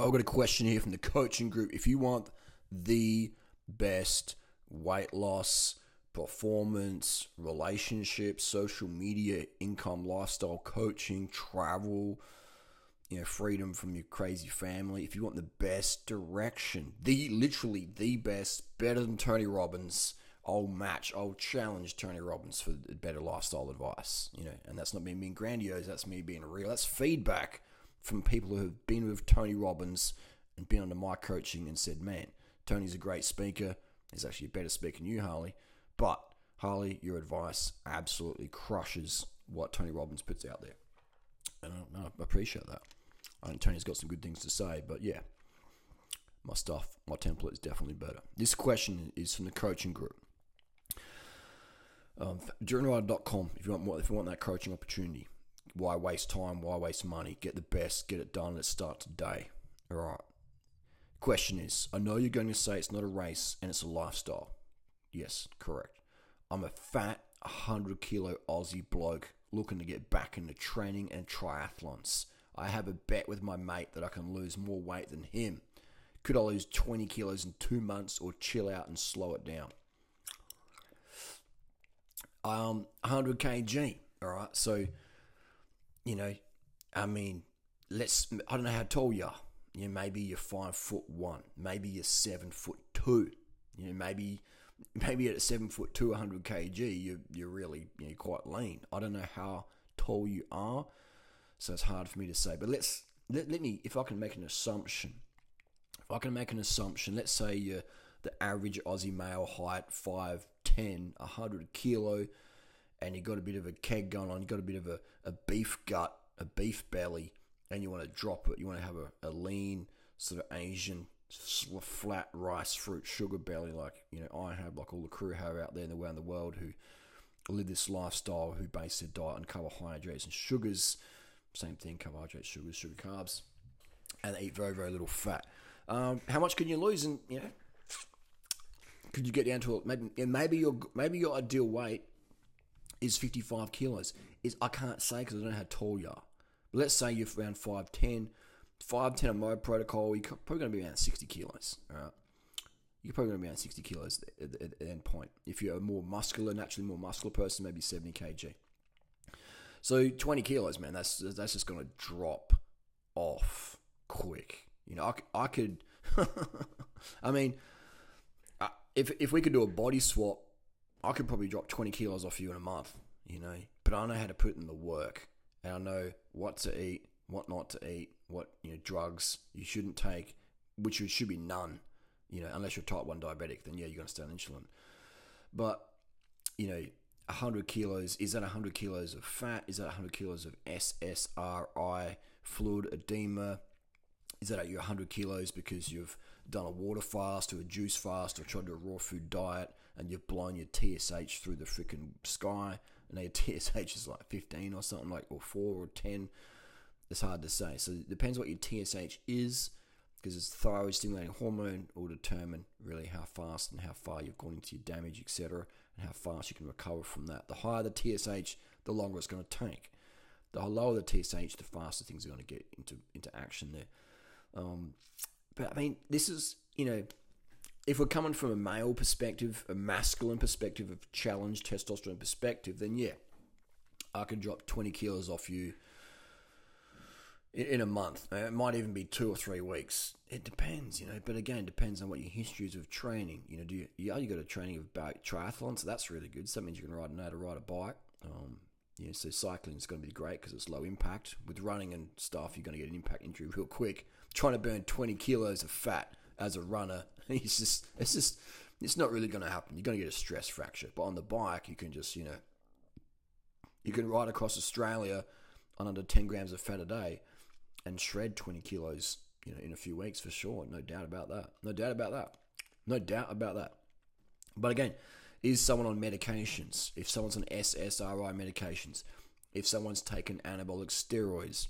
I've got a question here from the coaching group. If you want the best weight loss, performance, relationships, social media, income, lifestyle, coaching, travel, you know, freedom from your crazy family. If you want the best direction, the literally the best, better than Tony Robbins, I'll match, I'll challenge Tony Robbins for better lifestyle advice. You know, and that's not me being grandiose. That's me being real. That's feedback from people who have been with Tony Robbins and been under my coaching and said, "Man, Tony's a great speaker. He's actually a better speaker than you, Harley." But Harley, your advice absolutely crushes what Tony Robbins puts out there, and I, I appreciate that. Know Tony's got some good things to say, but yeah, my stuff, my template is definitely better. This question is from the coaching group. Um, Durianrider.com if you want more, if you want that coaching opportunity. Why waste time? Why waste money? Get the best, get it done. Let's start today. All right. Question is I know you're going to say it's not a race and it's a lifestyle. Yes, correct. I'm a fat, 100 kilo Aussie bloke looking to get back into training and triathlons. I have a bet with my mate that I can lose more weight than him. Could I lose 20 kilos in two months or chill out and slow it down? Um, 100 kg. All right. So, you know, I mean, let's, I don't know how tall you are. You know, maybe you're five foot one. Maybe you're seven foot two. You know, maybe, maybe at seven foot two, 100 kg, you're, you're really, you know, quite lean. I don't know how tall you are. So it's hard for me to say. But let's, let, let me, if I can make an assumption, if I can make an assumption, let's say you're the average Aussie male height, 5'10, 100 kilo, and you've got a bit of a keg going on, you've got a bit of a, a beef gut, a beef belly, and you want to drop it. You want to have a, a lean, sort of Asian, flat rice fruit sugar belly, like you know I have, like all the crew have out there in the around the world who live this lifestyle, who base their diet on carbohydrates and sugars. Same thing, carbohydrates, sugars, sugar, carbs, and eat very, very little fat. Um, how much can you lose? And you know, could you get down to maybe maybe your maybe your ideal weight is 55 kilos? Is I can't say because I don't know how tall you are. But let's say you're around 5'10", 5'10 a mode protocol, you're probably going to be around 60 kilos. All right. You're probably going to be around 60 kilos at the, at the end point. If you're a more muscular, naturally more muscular person, maybe 70 kg. So 20 kilos, man, that's that's just going to drop off quick. You know, I, I could, I mean, uh, if if we could do a body swap, I could probably drop 20 kilos off you in a month, you know. But I know how to put in the work, and I know what to eat, what not to eat, what you know drugs you shouldn't take, which should be none, you know, unless you're type one diabetic. Then yeah, you're gonna stay on insulin. But you know, 100 kilos is that 100 kilos of fat? Is that 100 kilos of SSRI fluid edema? Is that at your 100 kilos because you've done a water fast or a juice fast or tried to a raw food diet and you've blown your TSH through the freaking sky. And your TSH is like 15 or something like or 4 or 10 it's hard to say. So it depends what your TSH is because it's thyroid stimulating hormone will determine really how fast and how far you've gone into your damage etc and how fast you can recover from that. The higher the TSH the longer it's going to take the lower the TSH the faster things are going to get into into action there. Um, but I mean, this is, you know, if we're coming from a male perspective, a masculine perspective of challenge, testosterone perspective, then yeah, I can drop 20 kilos off you in a month. It might even be two or three weeks. It depends, you know. But again, depends on what your history is of training. You know, do you, yeah, you got a training of triathlon, so that's really good. So that means you can ride know to ride a bike. Um, yeah, so cycling is going to be great because it's low impact. With running and stuff, you're going to get an impact injury real quick trying to burn 20 kilos of fat as a runner, it's just, it's just, it's not really going to happen. You're going to get a stress fracture. But on the bike, you can just, you know, you can ride across Australia on under 10 grams of fat a day and shred 20 kilos, you know, in a few weeks for sure. No doubt about that. No doubt about that. No doubt about that. But again, is someone on medications? If someone's on SSRI medications, if someone's taken anabolic steroids,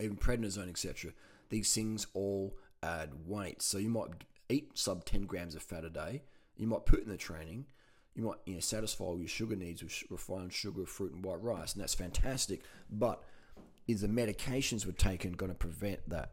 even prednisone, etc., these things all add weight. So you might eat sub 10 grams of fat a day. You might put in the training. You might you know satisfy all your sugar needs with refined sugar, fruit, and white rice, and that's fantastic. But is the medications we're taking going to prevent that?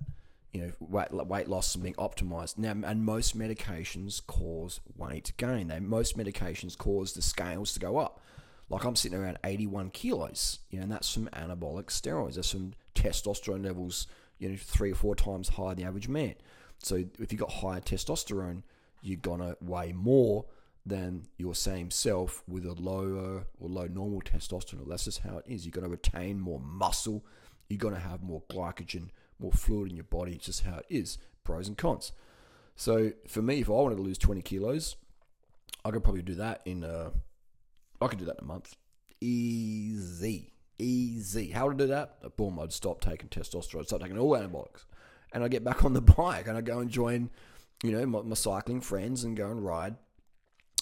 you know, weight, weight loss and being optimized. Now, and most medications cause weight gain. They most medications cause the scales to go up. Like I'm sitting around 81 kilos, you know, and that's from anabolic steroids. That's from testosterone levels, you know, three or four times higher than the average man. So if you've got higher testosterone, you're gonna weigh more than your same self with a lower or low normal testosterone. That's just how it is. You're gonna retain more muscle. You're gonna have more glycogen more fluid in your body. It's just how it is. Pros and cons. So for me, if I wanted to lose 20 kilos, I could probably do that in a, I could do that in a month. Easy. Easy. How to do that? Boom, I'd stop taking testosterone, stop taking all anabolics. And I get back on the bike and I go and join, you know, my, my cycling friends and go and ride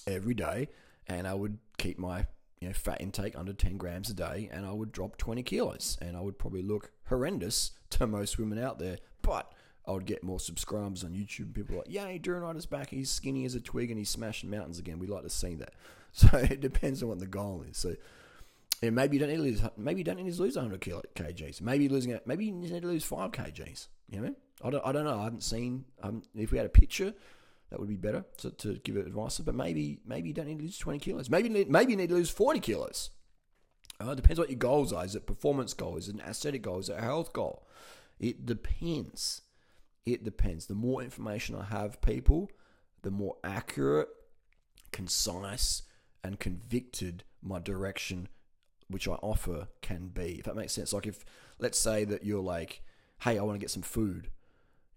every day. And I would keep my you know, fat intake under 10 grams a day and I would drop 20 kilos and I would probably look horrendous to most women out there. But I would get more subscribers on YouTube. People like, yay, Durianrider's back. He's skinny as a twig and he's smashing mountains again. We like to see that. So it depends on what the goal is. So yeah, maybe you don't need to lose. Maybe you don't need to lose 100 kgs. Maybe losing it. Maybe you need to lose five kgs. You know, I don't. I don't know. I haven't seen. Um, if we had a picture, that would be better to, to give advice. But maybe maybe you don't need to lose 20 kilos. Maybe maybe you need to lose 40 kilos. Uh, it depends what your goals are. Is it performance goal? Is it an aesthetic goal? Is it a health goal? It depends. It depends. The more information I have, people, the more accurate, concise, and convicted my direction, which I offer, can be. If that makes sense. Like if, let's say that you're like, hey, I want to get some food,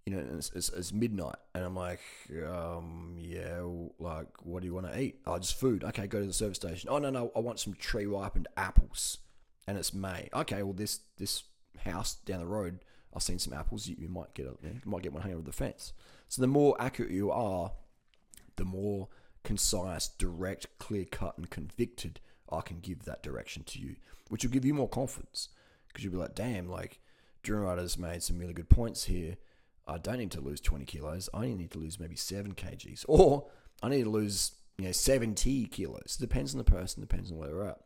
you know, it's, it's, it's midnight, and I'm like, um, yeah, like, what do you want to eat? Oh, just food. Okay, go to the service station. Oh no, no, I want some tree ripened apples, and it's May. Okay, well this this house down the road, I've seen some apples. You, you might get a, you, might get one hanging over the fence. So the more accurate you are, the more concise, direct, clear cut, and convicted I can give that direction to you, which will give you more confidence because you'll be like, damn, like Durianrider's made some really good points here. I don't need to lose 20 kilos. I only need to lose maybe 7 kgs. Or I need to lose, you know, 70 kilos. Depends on the person, depends on where they're at.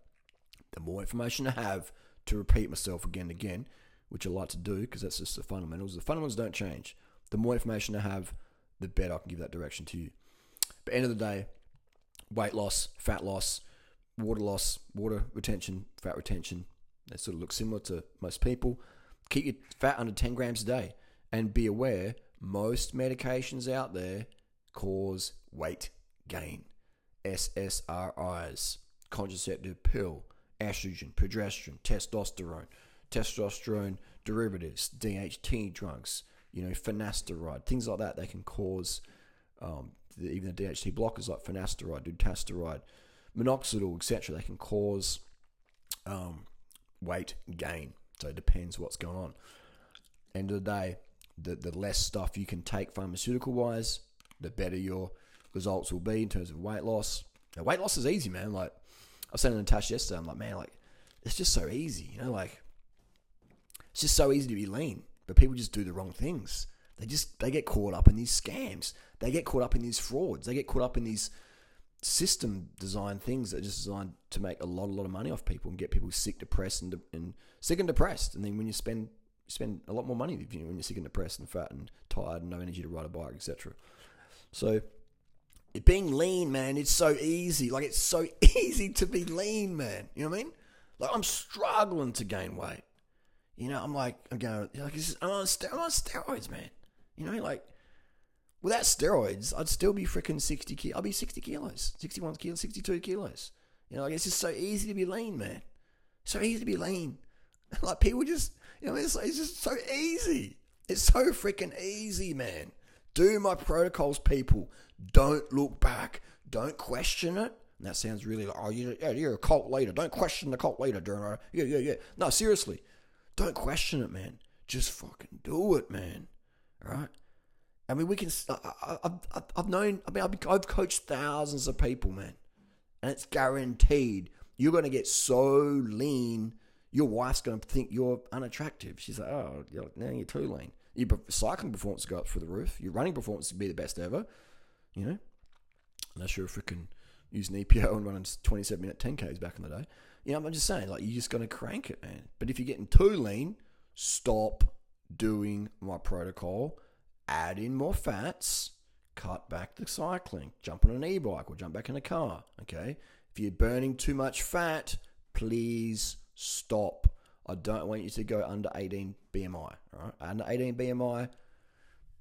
The more information I have to repeat myself again and again, which I like to do because that's just the fundamentals. The fundamentals don't change. The more information I have, the better I can give that direction to you. But end of the day, weight loss, fat loss, water loss, water retention, fat retention, they sort of look similar to most people. Keep your fat under 10 grams a day and be aware most medications out there cause weight gain. SSRIs, contraceptive pill, estrogen, progesterone, testosterone, testosterone derivatives, DHT drugs, you know, finasteride, things like that. They can cause um, even the DHT blockers like finasteride, dutasteride, minoxidil, etc. They can cause um, weight gain. So it depends what's going on. End of the day, the, the less stuff you can take pharmaceutical wise, the better your results will be in terms of weight loss. Now, weight loss is easy, man. Like I was saying to Natasha yesterday, I'm like, man, like it's just so easy, you know, like it's just so easy to be lean, but people just do the wrong things. They just they get caught up in these scams. They get caught up in these frauds. They get caught up in these system design things that are just designed to make a lot, a lot of money off people and get people sick, depressed, and, and sick and depressed. And then when you spend you spend a lot more money when you're sick and depressed and fat and tired and no energy to ride a bike, etc. So being lean, man, it's so easy. Like it's so easy to be lean, man. You know what I mean? Like I'm struggling to gain weight. You know, I'm like I'm going like on, I'm on steroids, man. You know, like without steroids, I'd still be freaking sixty kilos. I'd be sixty kilos, sixty-one kilos, sixty-two kilos. You know, like it's just so easy to be lean, man. So easy to be lean. like people just you know, it's, it's just so easy. It's so freaking easy, man. Do my protocols, people. Don't look back. Don't question it. And that sounds really like, oh, you, yeah, you're a cult leader. Don't question the cult leader, Durno. Yeah, yeah, yeah. No, seriously. Don't question it, man. Just fucking do it, man. All right? I mean, we can. I, have I've known. I mean, I've, coached thousands of people, man, and it's guaranteed you're going to get so lean your wife's going to think you're unattractive. She's like, oh, you're, now you're too lean. Your cycling performance go up through the roof. Your running performance will be the best ever. You know, unless you're freaking using EPO and running 27 minute 10Ks back in the day. You know, I'm just saying, like, you're just going to crank it, man. But if you're getting too lean, stop doing my protocol add in more fats, cut back the cycling, jump on an e bike or jump back in a car. Okay. If you're burning too much fat, please stop. I don't want you to go under 18 BMI. All right. Under 18 BMI,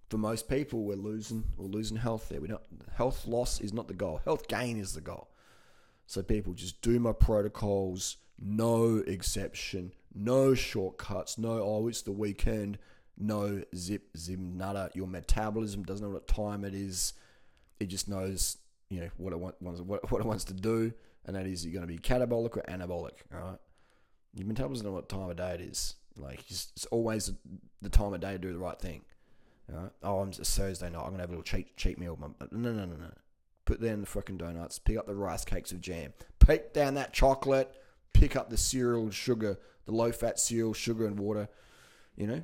for most people, we're losing we're losing health there. We don't health loss is not the goal. Health gain is the goal. So people just do my protocols, no exception, no shortcuts, no oh it's the weekend, no zip zim nada. Your metabolism doesn't know what time it is. It just knows you know what it wants what, what it wants to do, and that is you're going to be catabolic or anabolic. All right, your metabolism doesn't know what time of day it is. Like just, it's always the time of day to do the right thing. All right? Oh, I'm it's Thursday night. I'm gonna have a little cheat cheat meal. Uh, no, no, no, no. Put down the fucking donuts. Pick up the rice cakes with jam. Pick down that chocolate. Pick up the cereal sugar, the low fat cereal, sugar and water. You know,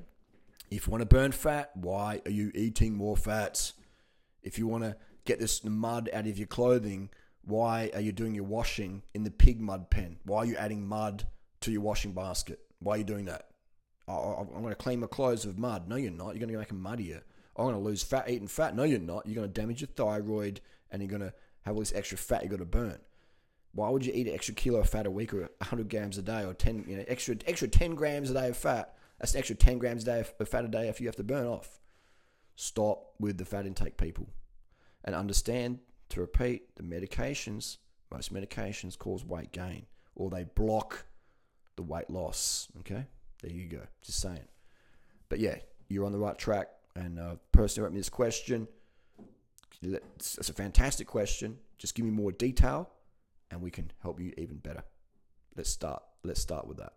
if you want to burn fat, why are you eating more fats? If you want to get this mud out of your clothing, why are you doing your washing in the pig mud pen? Why are you adding mud to your washing basket? Why are you doing that? I'm going to clean my clothes with mud. No, you're not. You're going to make them muddier. I'm going to lose fat eating fat. No, you're not. You're going to damage your thyroid and you're going to have all this extra fat you've got to burn. Why would you eat an extra kilo of fat a week or 100 grams a day or 10, you know, extra, extra 10 grams a day of fat? That's an extra 10 grams a day of fat a day if you have to burn off. Stop with the fat intake, people. And understand, to repeat, the medications, most medications cause weight gain or they block the weight loss. Okay? There you go. Just saying. But yeah, you're on the right track. And uh, person who wrote me this question, it's a fantastic question. Just give me more detail, and we can help you even better. Let's start. Let's start with that.